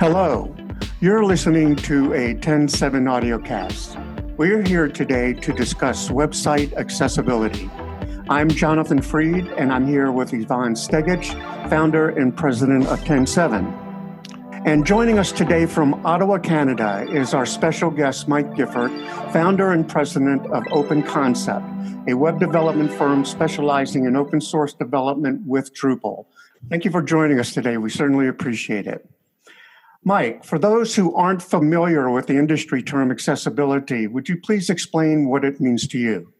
Hello, you're listening to a TEN7 audiocast. We're here today to discuss website accessibility. I'm Jonathan Freed, and I'm here with Ivan Stegic, founder and president of TEN7. And joining us today from Ottawa, Canada, is our special guest, Mike Gifford, founder and president of Open Concept, a web development firm specializing in open source development with Drupal. Thank you for joining us today. We certainly appreciate it. Mike, for those who aren't familiar with the industry term accessibility, would you please explain what it means to you?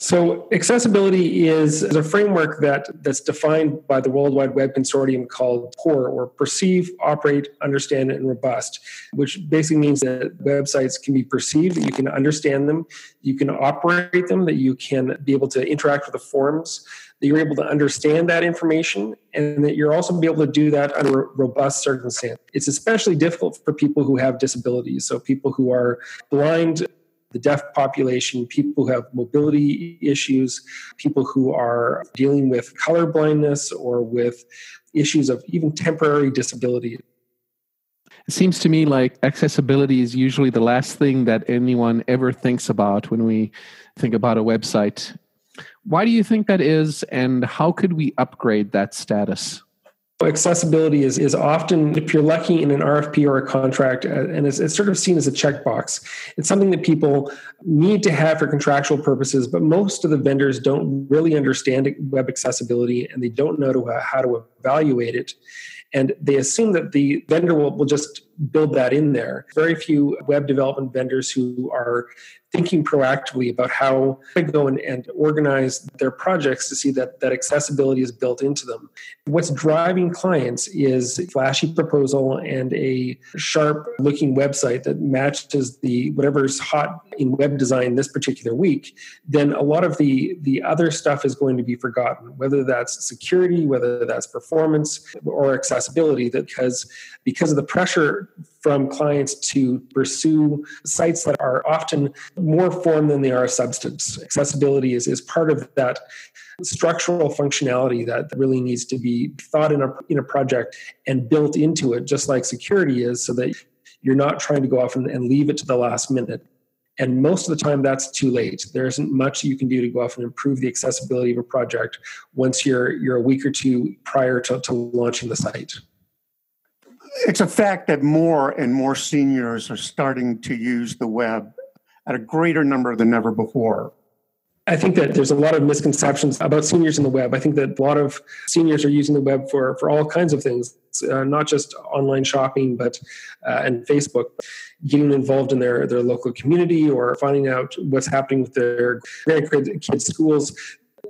So, accessibility is, is, a framework that, that's defined by the World Wide Web Consortium called POUR, or Perceive, Operate, Understand, and Robust, which basically means that websites can be perceived, that you can understand them, you can operate them, that you can be able to interact with the forums, that you're able to understand that information and that you're also be able to do that under robust circumstances. It's especially difficult for people who have disabilities, so people who are blind, the deaf population, people who have mobility issues, people who are dealing with color blindness or with issues of even temporary disability. It seems to me like accessibility is usually the last thing that anyone ever thinks about when we think about a website why do you think that is, and how could we upgrade that status? Accessibility is, is often, if you're lucky in an RFP or a contract, uh, and it's, it's, sort of seen as a checkbox. It's something that people need to have for contractual purposes, but most of the vendors don't really understand web accessibility and they don't know to, uh, how to evaluate it. And they assume that the vendor will, will just build that in there. Very few web development vendors who are thinking proactively about how to go and, and organize their projects to see that that accessibility is built into them. What's driving clients is flashy proposal and a sharp looking website that matches the whatever's hot in web design this particular week, then a lot of the the other stuff is going to be forgotten, whether that's security, whether that's performance or accessibility, because because of the pressure from clients to pursue sites that are often more form than they are substance. Accessibility is, is part of that structural functionality that really needs to be thought in a, in a project and built into it, just like security is, so that you're not trying to go off and, and leave it to the last minute. And most of the time, that's too late. There isn't much you can do to go off and improve the accessibility of a project once you're you're a week or two prior to, to launching the site it's a fact that more and more seniors are starting to use the web at a greater number than ever before. I think that there's a lot of misconceptions about seniors in the web. I think that a lot of seniors are using the web for, for all kinds of things, uh, not just online shopping, but uh, and Facebook, getting involved in their, their local community or finding out what's happening with their grandkids' schools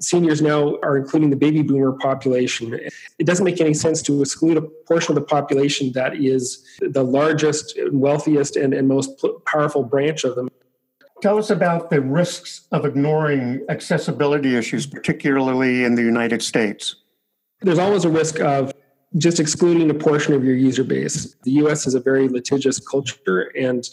seniors now are including the baby boomer population. It doesn't make any sense to exclude a portion of the population that is the largest, wealthiest, and, and most powerful branch of them. Tell us about the risks of ignoring accessibility issues, particularly in the United States. There's always a risk of just excluding a portion of your user base. The US is a very litigious culture, and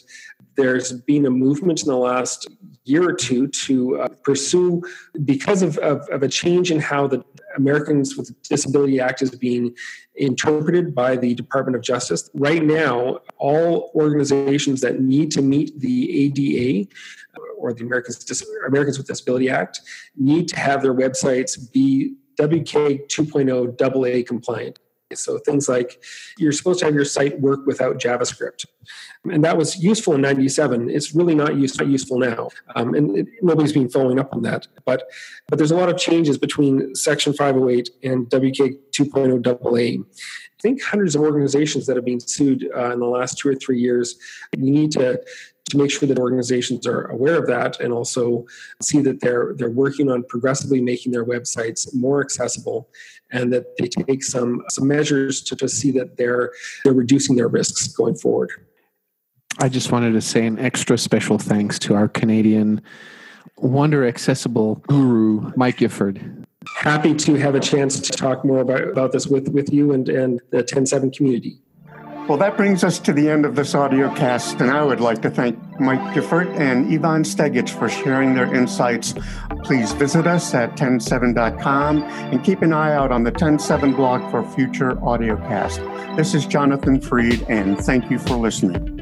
there's been a movement in the last year or two to uh, pursue, because of, of, of, a change in how the Americans with Disability Act is being interpreted by the Department of Justice. Right now, all organizations that need to meet the ADA uh, or the Americans, Americans with Disability Act need to have their websites be WCAG 2.0 AA compliant. So things like you're supposed to have your site work without JavaScript, and that was useful in '97. It's really not, use, not useful now, um, and it, nobody's been following up on that. But but there's a lot of changes between Section 508 and WCAG 2.0 AA. Think hundreds of organizations that have been sued uh, in the last two or three years. You need to to make sure that organizations are aware of that and also see that they're they're working on progressively making their websites more accessible and that they take some some measures to, to see that they're they're reducing their risks going forward. I just wanted to say an extra special thanks to our Canadian Wonder Accessible guru, Mike Gifford. Happy to have a chance to talk more about, about this with, with you and, and the TEN7 community. Well, that brings us to the end of this audio cast, and I would like to thank Mike Gifford and Ivan Stegic for sharing their insights. Please visit us at TEN7.com and keep an eye out on the TEN7 blog for future audio cast. This is Jonathan Freed, and thank you for listening.